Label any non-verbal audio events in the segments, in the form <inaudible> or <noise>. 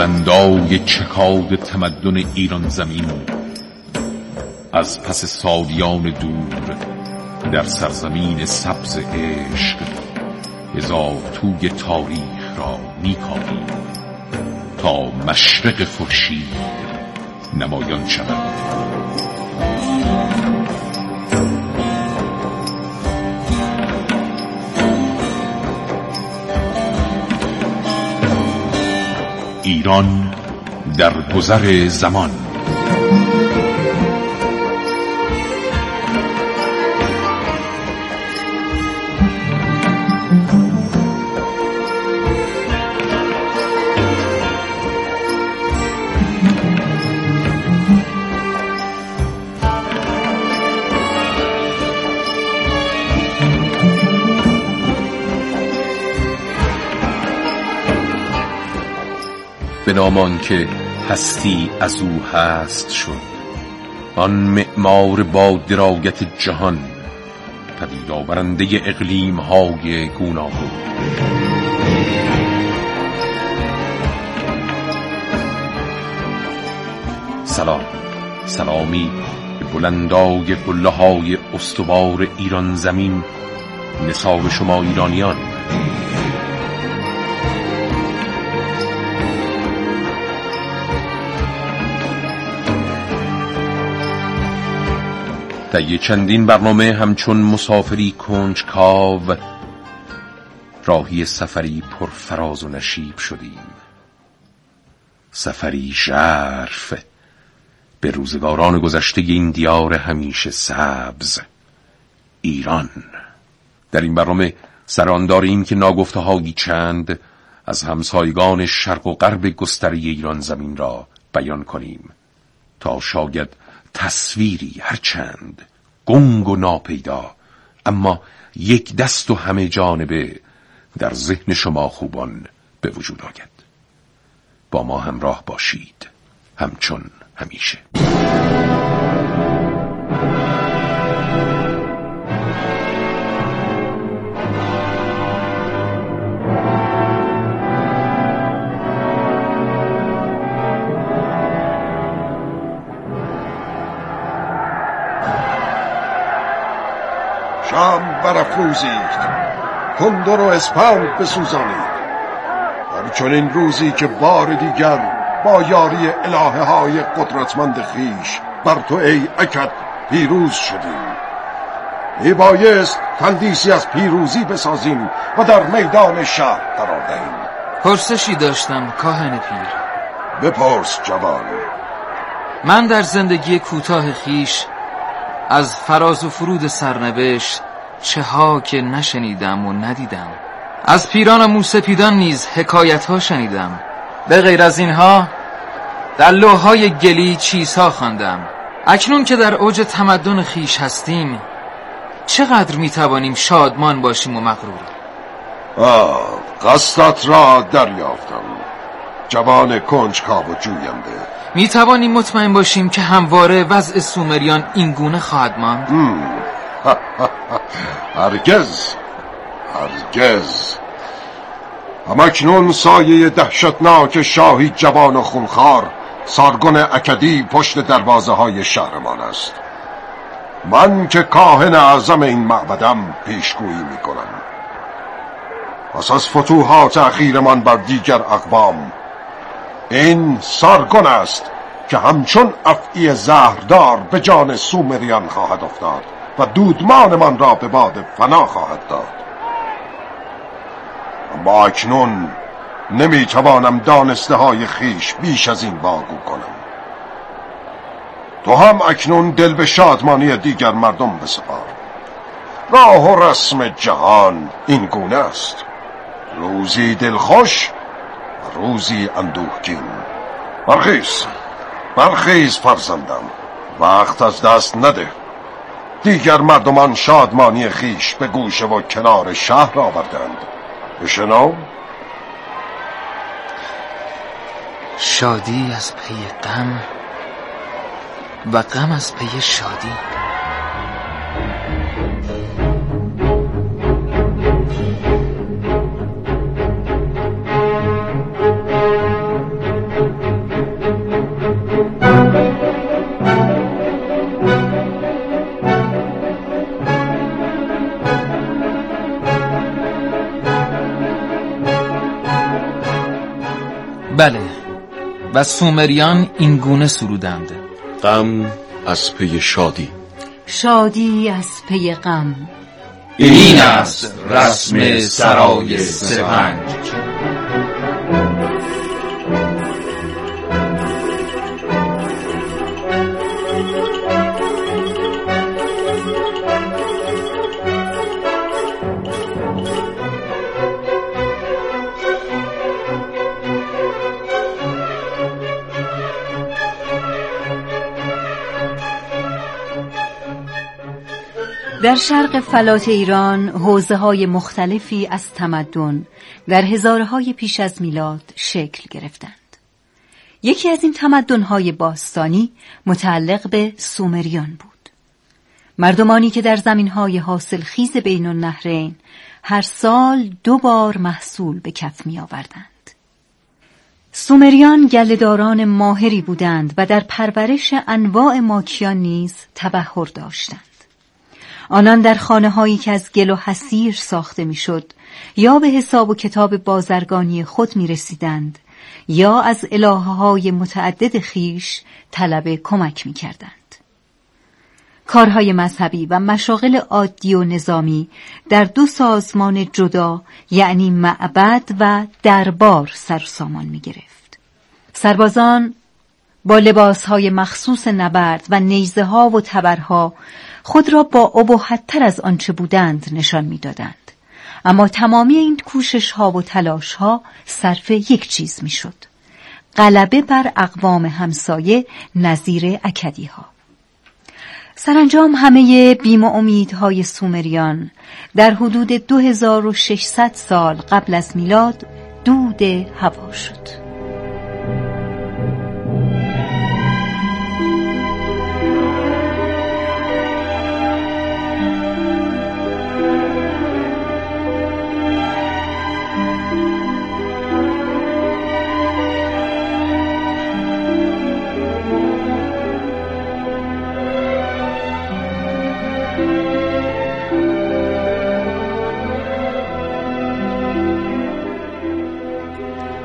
بلندای چکاد تمدن ایران زمین از پس سالیان دور در سرزمین سبز عشق هزار توی تاریخ را میکاویم تا مشرق خورشید نمایان شود. ایران در گذر زمان. به نامان که هستی از او هست شد. آن معمار با درایت جهان پدید آورنده اقلیم های گوناگون. سلام سلامی به بلندای قله های استوار ایران زمین نصاب شما ایرانیان. طی چندین برنامه همچون مسافری کنجکاو راهی سفری پر فراز و نشیب شدیم. سفری ژرف به روزگاران گذشته این دیار همیشه سبز. ایران. در این برنامه سران داریم که ناگفته هایی چند از همسایگان شرق و غرب گستره ایران زمین را بیان کنیم تا شاید تصویری هرچند گنگ و ناپیدا اما یک دست و همه جانبه در ذهن شما خوبان به وجود آید. با ما همراه باشید. همچون همیشه. شام برافروزید. کندر و اسپند بسوزانید. در چنین روزی که بار دیگر با یاری الهه های قدرتمند خیش بر تو ای اکد پیروز شدیم. میبایست تندیسی از پیروزی بسازیم و در میدان شهر قرار دهیم. پرسشی داشتم کاهن پیر. بپرس جوان. من در زندگی کوتاه خیش از فراز و فرود سرنوشت چه ها که نشنیدم و ندیدم. از پیران و موسپیدان نیز حکایت ها شنیدم. به غیر از اینها در لوهای گلی چیزها خواندم. اکنون که در اوج تمدن خیش هستیم چقدر می‌توانیم شادمان باشیم و مغرور؟ آه قصدت را دریافتم. جوان کنجکاو و جوینده. می توانیم مطمئن باشیم که همواره وضع سومریان این گونه خواهد ماند؟ <laughs> هرگز. هرگز. همکنون سایه دهشتناک شاهی جوان و خونخوار سارگون اکدی پشت دروازه های شهرمان است. من که کاهن اعظم این معبدم پیشگویی می کنم پس از فتوحات اخیرمان بر دیگر اقوام این سارگون است که همچون افعی زهردار به جان سومریان خواهد افتاد و دودمانمان را به باد فنا خواهد داد. اما اکنون نمی‌توانم دانسته های خیش بیش از این واگو کنم. تو هم اکنون دل به شادمانی دیگر مردم بسپار. راه و رسم جهان این گونه است. روزی دلخوش روزی اندوهگین. برخیز برخیز فرزندم وقت از دست نده. دیگر مردمان شادمانی خیش به گوشه و کنار شهر آوردند. بشنو. شادی از پی غم و غم از پی شادی. بله. و سومریان این گونه سرودند. غم از پی شادی. شادی از پی غم. این است رسم سرای سپنج. در شرق فلات ایران حوزه های مختلفی از تمدن در هزاره های پیش از میلاد شکل گرفتند. یکی از این تمدن های باستانی متعلق به سومریان بود. مردمانی که در زمین های حاصل خیز بین النهرین هر سال دو بار محصول به کف می آوردند. سومریان گلهداران ماهری بودند و در پرورش انواع ماکیان نیز تبهر داشتند. آنان در خانه هایی که از گل و حسیر ساخته می‌شد یا به حساب و کتاب بازرگانی خود می رسیدند یا از الهه های متعدد خیش طلب کمک می کردند. کارهای مذهبی و مشاغل عادی و نظامی در دو سازمان جدا یعنی معبد و دربار سر سامان می گرفت. سربازان با لباسهای مخصوص نبرد و نیزه ها و تبرها خود را با ابهتتر از آنچه بودند نشان می‌دادند. اما تمامی این کوشش ها و تلاش ها صرف یک چیز می‌شد. غلبه بر اقوام همسایه نظیر اکدی ها سرانجام همه بیم و امیدهای سومریان در حدود 2600 سال قبل از میلاد دود هوا شد.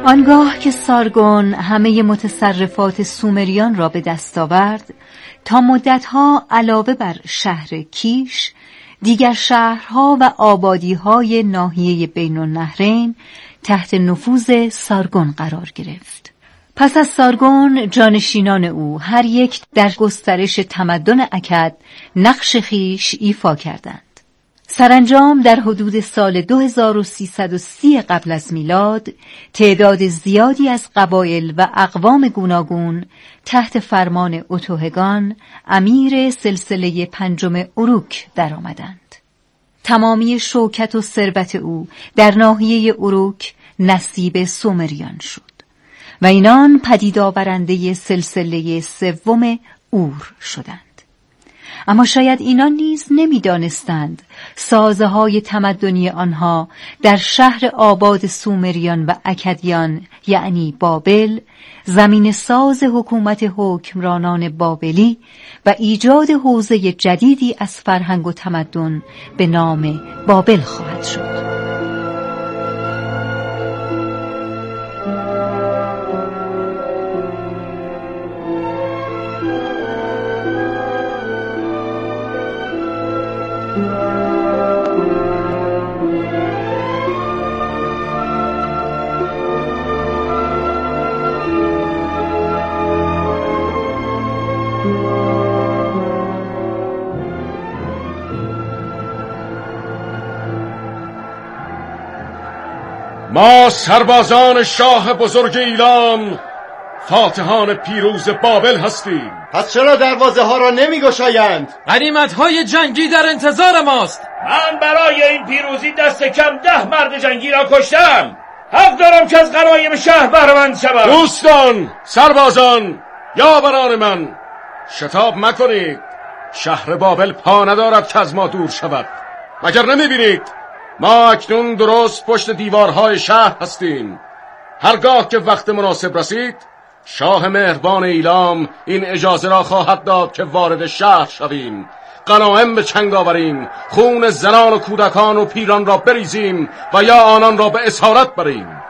آنگاه که سارگون همه متصرفات سومریان را به دست آورد تا مدتها علاوه بر شهر کیش دیگر شهرها و آبادیهای ناحیه بین النهرین تحت نفوذ سارگون قرار گرفت. پس از سارگون جانشینان او هر یک در گسترش تمدن اکد نقش خیش ایفا کردند. سرانجام در حدود سال 2330 قبل از میلاد تعداد زیادی از قبایل و اقوام گوناگون تحت فرمان اتوهگان امیر سلسله پنجم اروک درآمدند. تمامی شوکت و ثروت او در ناحیه اروک نصیب سومریان شد و اینان پدید آورنده سلسله سوم اور شدند. اما شاید اینان نیز نمی‌دانستند. سازه های تمدنی آنها در شهر آباد سومریان و اکدیان یعنی بابل زمین ساز حکومت حکمرانان بابلی و ایجاد حوزه جدیدی از فرهنگ و تمدن به نام بابل خواهد شد. ما سربازان شاه بزرگ ایلام فاتحان پیروز بابل هستیم. پس چرا دروازه ها را نمی گشایند؟ قریمت های جنگی در انتظار ماست. من برای این پیروزی دست کم ده مرد جنگی را کشتم. حق دارم که از قرایم شهر بهرمند شوم. دوستان سربازان یاوران من شتاب مکنید. شهر بابل پا ندارد که از ما دور شود. مگر نمی‌بینید؟ ما اکنون درست پشت دیوارهای شهر هستیم. هرگاه که وقت مناسب رسید شاه مهربان ایلام این اجازه را خواهد داد که وارد شهر شویم. قناهم به چنگ آوریم خون زنان و کودکان و پیران را بریزیم و یا آنان را به اسارت بریم.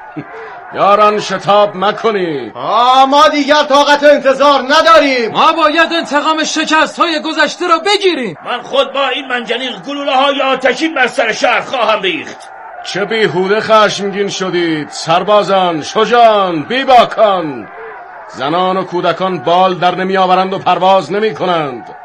یاران شتاب مکنید آه ما دیگر طاقت انتظار نداریم. ما باید انتقام شکست های گذشته را بگیریم. من خود با این منجنیق گلوله های آتشین بر سر شهر خواهم ریخت. چه بیهوده خشمگین شدید سربازان شجان بیباکان. زنان و کودکان بال در نمی آورند و پرواز نمی کنند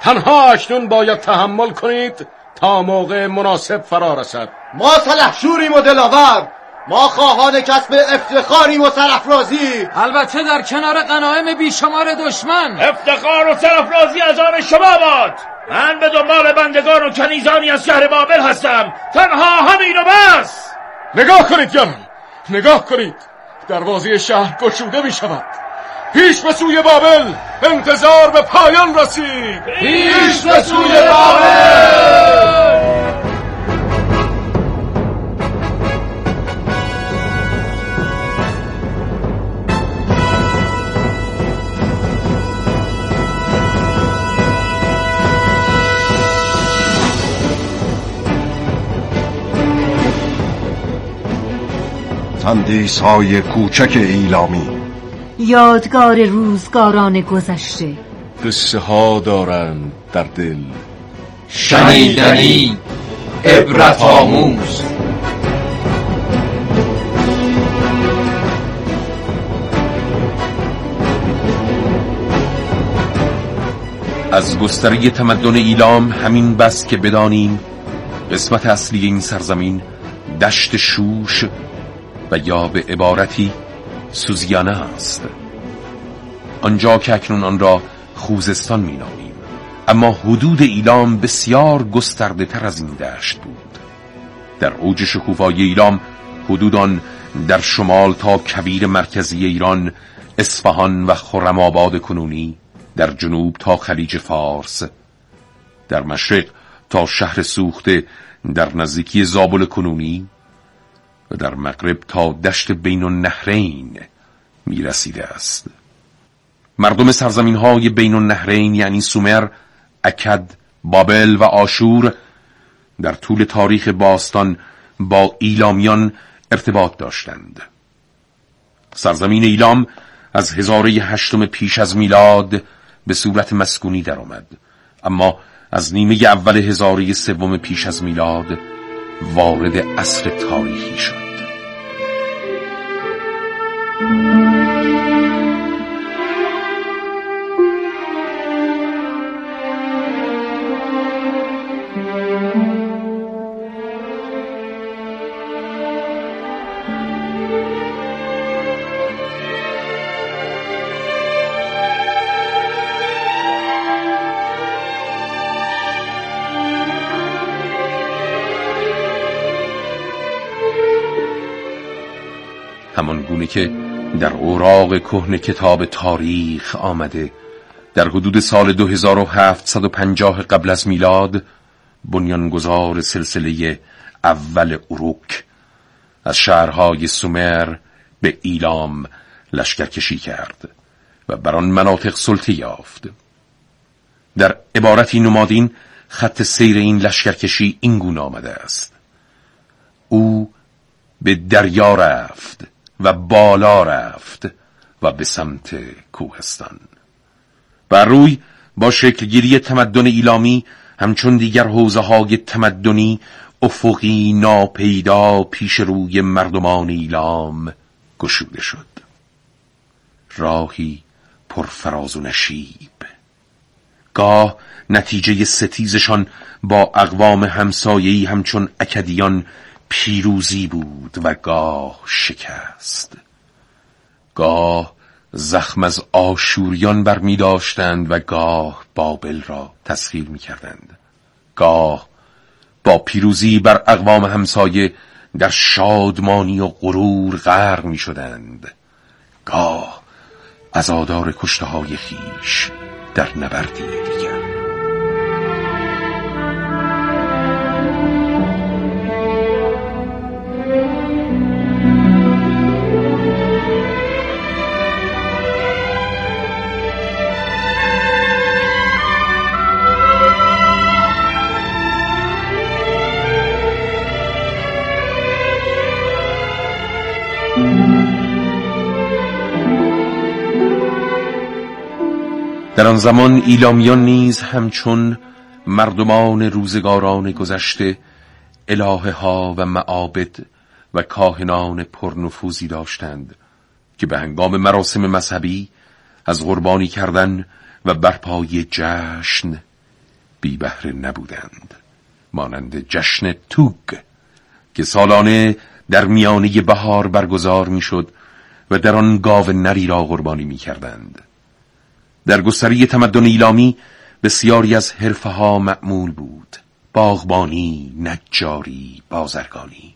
تنها اکنون باید تحمل کنید تا موقع مناسب فرا رسد. ما سلحشوریم و دلاور. ما خواهان کسب افتخاریم و سرفرازی البته در کنار قنایم بیشمار دشمن. افتخار و سرفرازی از آن شما باد. من به دنبال بندگان و کنیزانی از شهر بابل هستم. تنها همین و بس. نگاه کنید یاران نگاه کنید. دروازه شهر گشوده می شود. پیش به سوی بابل. انتظار به پایان رسید. پیش به سوی بابل! تندیس های کوچک ایلامی. یادگار روزگاران گذشته. قصه ها دارند در دل. شنیدنی عبرت آموز. از گستره تمدن ایلام همین بس که بدانیم قسمت اصلی این سرزمین دشت شوش و یا به عبارتی سوزیانه است آنجا که اکنون آن را خوزستان می نامیم. اما حدود ایلام بسیار گسترده تر از این دشت بود در اوج شکوفای ایلام حدود آن در شمال تا کبیر مرکزی ایران اصفهان و خرم کنونی در جنوب تا خلیج فارس در مشرق تا شهر سوخته در نزدیکی زابل کنونی و در مغرب تا دشت بین النهرین می رسیده است. مردم سرزمین های بین النهرین یعنی سومر، اکد، بابل و آشور در طول تاریخ باستان با ایلامیان ارتباط داشتند. سرزمین ایلام از هزاره هشتم پیش از میلاد به صورت مسکونی درآمد. اما از نیمه اول هزاره سوم پیش از میلاد وارد عصر تاریخی شد. گونه که در اوراق کهن کتاب تاریخ آمده در حدود سال 2750 قبل از میلاد بنیانگذار سلسله اول اروک از شهرهای سومر به ایلام لشکرکشی کرد و بر آن مناطق سلطه یافت. در عبارتی نمادین خط سیر این لشکرکشی این گونه آمده است. او به دریا رفت و بالا رفت و به سمت کوهستان. بر روی با شکلگیری تمدن ایلامی همچون دیگر حوزه های تمدنی افقی ناپیدا پیش روی مردمان ایلام گشوده شد. راهی پرفراز و نشیب. گاه نتیجه ستیزشان با اقوام همسایهی همچون اکدیان پیروزی بود و گاه شکست. گاه زخم از آشوریان بر می داشتند و گاه بابل را تسخیر می کردند گاه با پیروزی بر اقوام همسایه در شادمانی و غرور غرق می شدند گاه از آدار کشته های خیش در نبردی در آن زمان ایلامیان نیز همچون مردمان روزگاران گذشته الهه ها و معابد و کاهنان پرنفوذی داشتند که به هنگام مراسم مذهبی از قربانی کردن و برپایی جشن بی بهره نبودند مانند جشن توگ که سالانه در میانه بهار برگزار می‌شد و در آن گاو نری را قربانی می کردند. در گستری تمدن ایلامی بسیاری از حرفه ها معمول بود. باغبانی، نجاری، بازرگانی.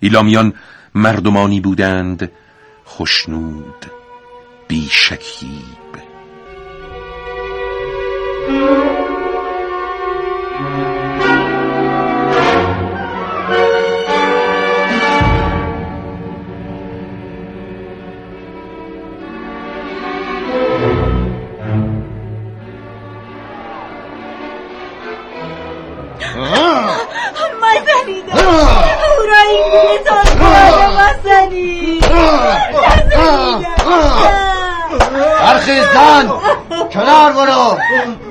ایلامیان مردمانی بودند خشنود بیشکیب. کنار برو.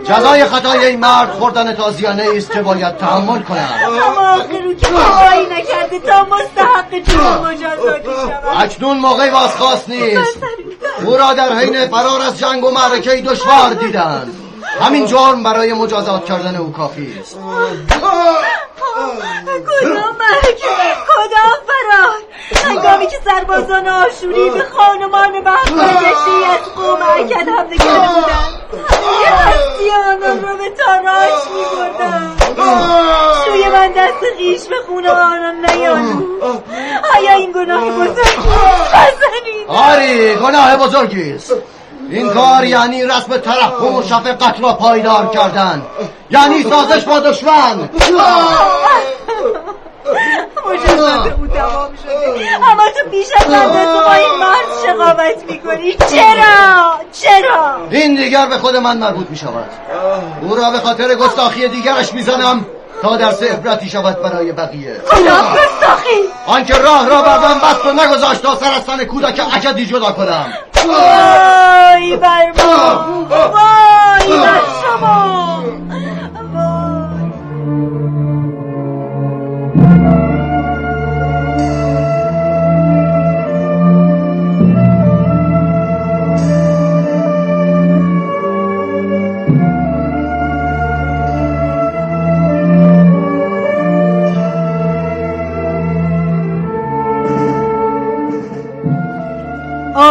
جزای خطای این مرد خوردن تازیانه است که باید تحمل کنم اما آخر که هوایی نکرده تا مستحق مجازاتی شود؟ اکنون موقع بازخواست نیست. او را در حین فرار از جنگ و معرکه دشوار دیدند. همین جرم برای مجازات کردن او کافی است. کدام مرکه کدام فرار؟ هنگامی که سربازان آشوری به خانمان محفظشی از قوم اکد حمله کرده یه هستی آنان را به می بردن سوی من دست خیش به خونه آنان نیالو آیا این گناه بزرگی؟ آری گناه بزرگی است. این کار یعنی رسم ترحم و شفقت را پایدار کردن. یعنی سازش با دشمن. مجازات او تمام شده. اما تو بیش از اندازه با این مرد شقاوت می‌کنی. چرا؟ چرا؟ این دیگر به خود من مربوط می شود او را به خاطر گستاخی دیگرش می‌زنم تا در عبرتی شود برای بقیه. کدام گستاخی! آنکه راه را بردم بست و نگذاشت تا سر از تن کودک اکدی جدا کنم. وای بر ما. وای بر شما. وای.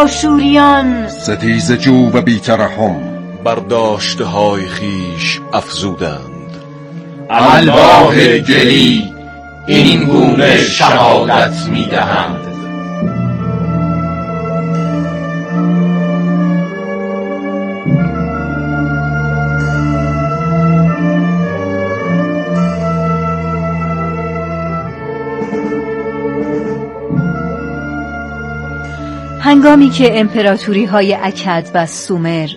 آشوریان. ستیز جو و بیترحم برداشته های خیش افزودند. الواح گلی این گونه شهادت می‌دهند. هنگامی که امپراتوری های اکد و سومر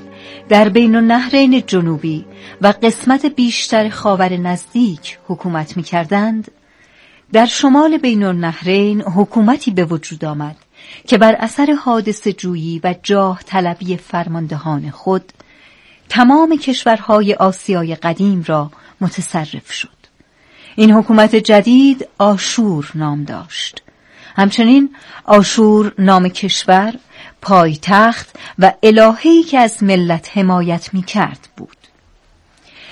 در بین النهرین جنوبی و قسمت بیشتر خاور نزدیک حکومت می کردند، در شمال بین النهرین حکومتی به وجود آمد که بر اثر حادث جویی و جاه طلبی فرماندهان خود تمام کشورهای آسیای قدیم را متصرف شد. این حکومت جدید آشور نام داشت. همچنین آشور نام کشور، پایتخت و الههی که از ملت حمایت می کرد بود.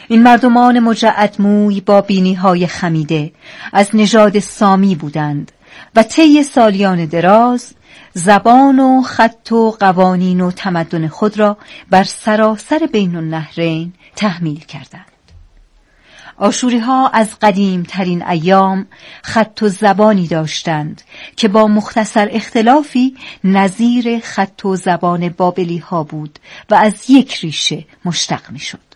این مردمان مجعد موی با بینی های خمیده از نژاد سامی بودند و طی سالیان دراز زبان و خط و قوانین و تمدن خود را بر سراسر بین النهرین تحمیل کردند. آشوری ها از قدیم ترین ایام خط و زبانی داشتند که با مختصر اختلافی نظیر خط و زبان بابلی ها بود و از یک ریشه مشتق می شد.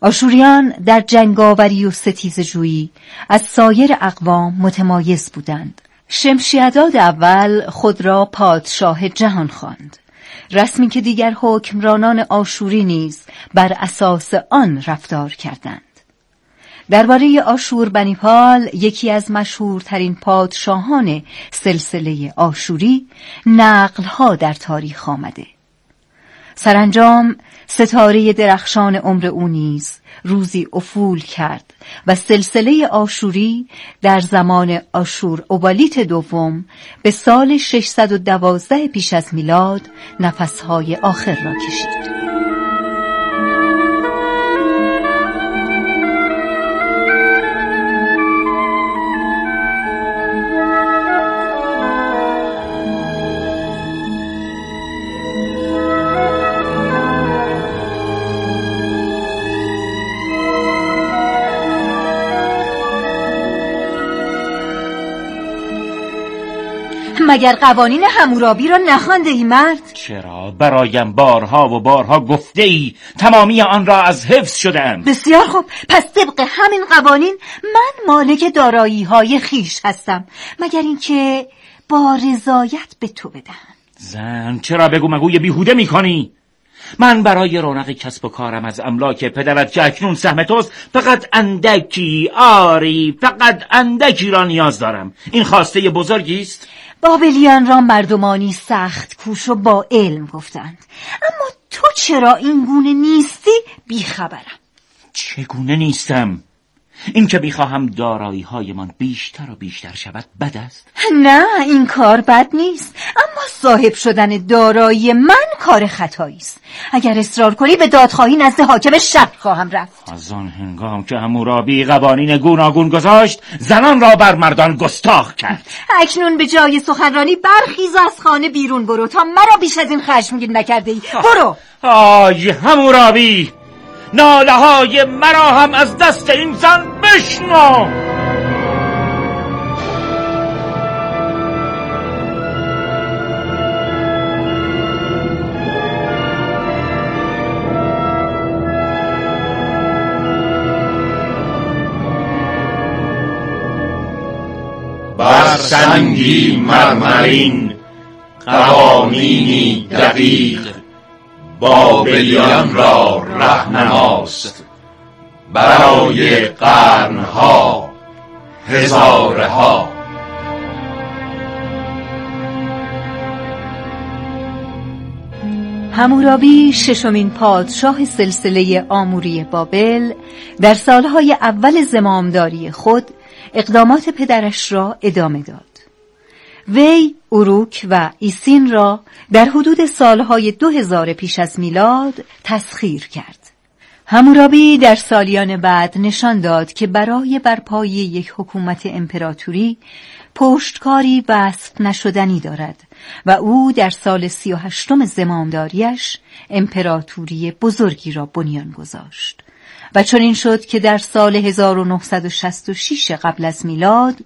آشوریان در جنگاوری و ستیز جویی از سایر اقوام متمایز بودند. شمشیداد اول خود را پادشاه جهان خواند. رسمی که دیگر حکمرانان آشوری نیز بر اساس آن رفتار کردند. درباره آشور بنیپال یکی از مشهورترین پادشاهان سلسله آشوری نقلها در تاریخ آمده. سرانجام ستاره درخشان عمر او نیز روزی افول کرد و سلسله آشوری در زمان آشور اوبالیت دوم به سال 612 پیش از میلاد نفسهای آخر را کشید. مگر قوانین همورابی را نخوانده ای مرد؟ چرا؟ برایم بارها و بارها گفته ای تمامی آن را از حفظ شدم بسیار خوب. پس طبق همین قوانین من مالک دارایی های خیش هستم. مگر اینکه با رضایت به تو بدم زن چرا بگو مگوی بیهوده می‌کنی؟ من برای رونق کسب و کارم از املاک پدرت که اکنون سهم توست فقط اندکی آری فقط اندکی را نیاز دارم. این خواسته بزرگی است؟ بابلیان را مردمانی سخت کوش و با علم گفتند. اما تو چرا این گونه نیستی بیخبرم؟ چگونه نیستم؟ این که می‌خواهم دارایی هایمان بیشتر و بیشتر شود بد است. نه این کار بد نیست. اما صاحب شدن دارایی من کار خطایی است. اگر اصرار کنی به دادخواهی نزد حاکم شهر خواهم رفت. از آن هنگام که همورابی قوانین گوناگون گذاشت زنان را بر مردان گستاخ کرد. اکنون به جای سخنرانی برخیز از خانه بیرون برو تا مرا بیش از این خشمگین نکرده ای برو. آی همورابی ناله های مرا هم از دست این زن بشنو. بر سنگی مرمرین قوانینی دقیق. بابلیان را رهنماست. برای قرنها هزارها. همورابی ششمین پادشاه سلسله آموری بابل در سالهای اول زمامداری خود اقدامات پدرش را ادامه داد. وی اروک و ایسین را در حدود سالهای دو هزار پیش از میلاد تسخیر کرد. همورابی در سالیان بعد نشان داد که برای برپایی یک حکومت امپراتوری پشتکاری وصف نشدنی دارد و او در سال سی و هشتم زمامداریش امپراتوری بزرگی را بنیان گذاشت و چنین شد که در سال 1966 قبل از میلاد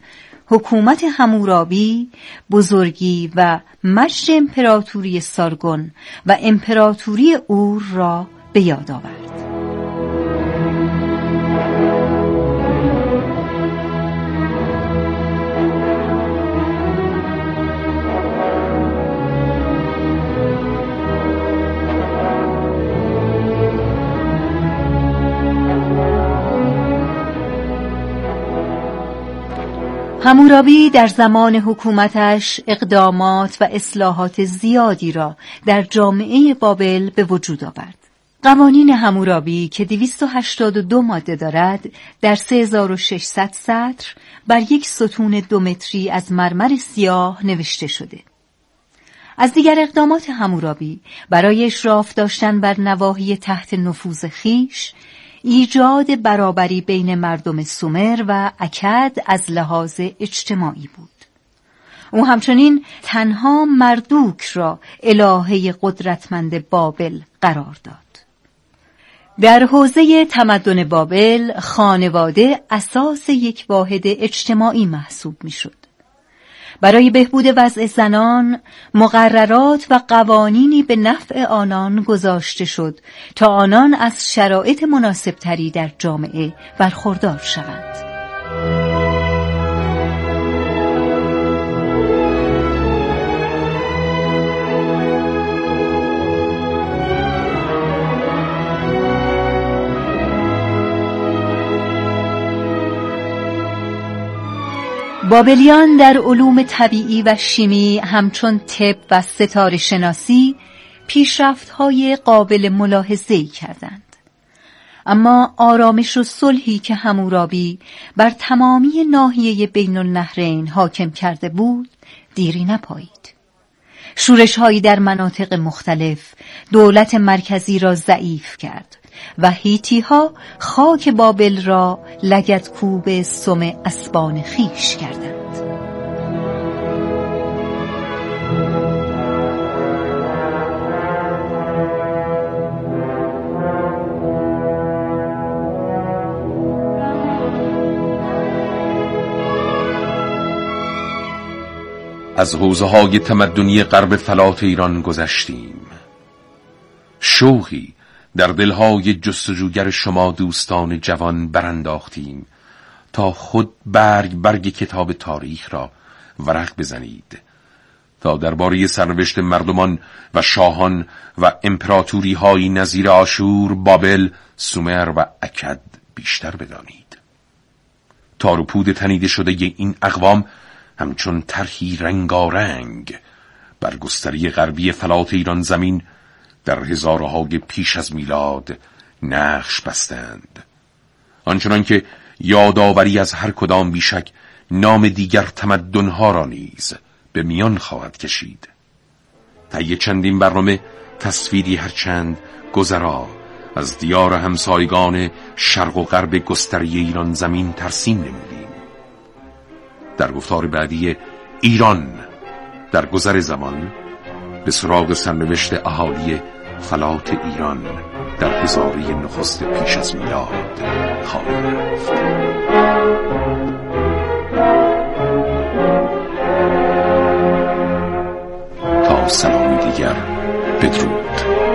حکومت همورابی بزرگی و مجد امپراتوری سارگون و امپراتوری اور را به یاد آورد. همورابی در زمان حکومتش اقدامات و اصلاحات زیادی را در جامعه بابل به وجود آورد. قوانین همورابی که 282 ماده دارد در 3600 سطر بر یک ستون دو متری از مرمر سیاه نوشته شده. از دیگر اقدامات همورابی برای اشراف داشتن بر نواحی تحت نفوذ خیش ایجاد برابری بین مردم سومر و اکد از لحاظ اجتماعی بود. او همچنین تنها مردوک را الهه قدرتمند بابل قرار داد. در حوزه تمدن بابل خانواده اساس یک واحد اجتماعی محسوب می شد. برای بهبود وضع زنان مقررات و قوانینی به نفع آنان گذاشته شد تا آنان از شرایط مناسبتری در جامعه برخوردار شوند. بابلیان در علوم طبیعی و شیمی همچون طب و ستاره شناسی پیشرفت های قابل ملاحظه کردند. اما آرامش و صلحی که همورابی بر تمامی ناحیه بین النهرین حاکم کرده بود دیری نپایید. شورش هایی در مناطق مختلف دولت مرکزی را ضعیف کرد و هیتی ها خاک بابل را لگت کوب سم اسبان خیش کردند. از حوزه های تمدنی غرب فلات ایران گذشتیم شوقی در دلهای جستجوگر شما دوستان جوان برانداختیم تا خود برگ برگ کتاب تاریخ را ورق بزنید. تا درباره سرنوشت مردمان و شاهان و امپراتوری های نظیر آشور، بابل، سومر و اکد بیشتر بدانید. تاروپود تنیده شده این اقوام همچون طرحی رنگارنگ بر گستری غربی فلات ایران زمین در هزارهای پیش از میلاد نقش بستند. آنچنان که یادآوری از هر کدام بیشک نام دیگر تمدنها را نیز به میان خواهد کشید. طی چندین برنامه تصویری هرچند گذرا از دیار همسایگان شرق و غرب گستری ایران زمین ترسیم نمودیم. در گفتار بعدی ایران در گذر زمان به سراغ سرنوشت اهالی فلات ایران در هزاره نخست پیش از میلاد خواهیم رفت. تا سلامی دیگر بدرود.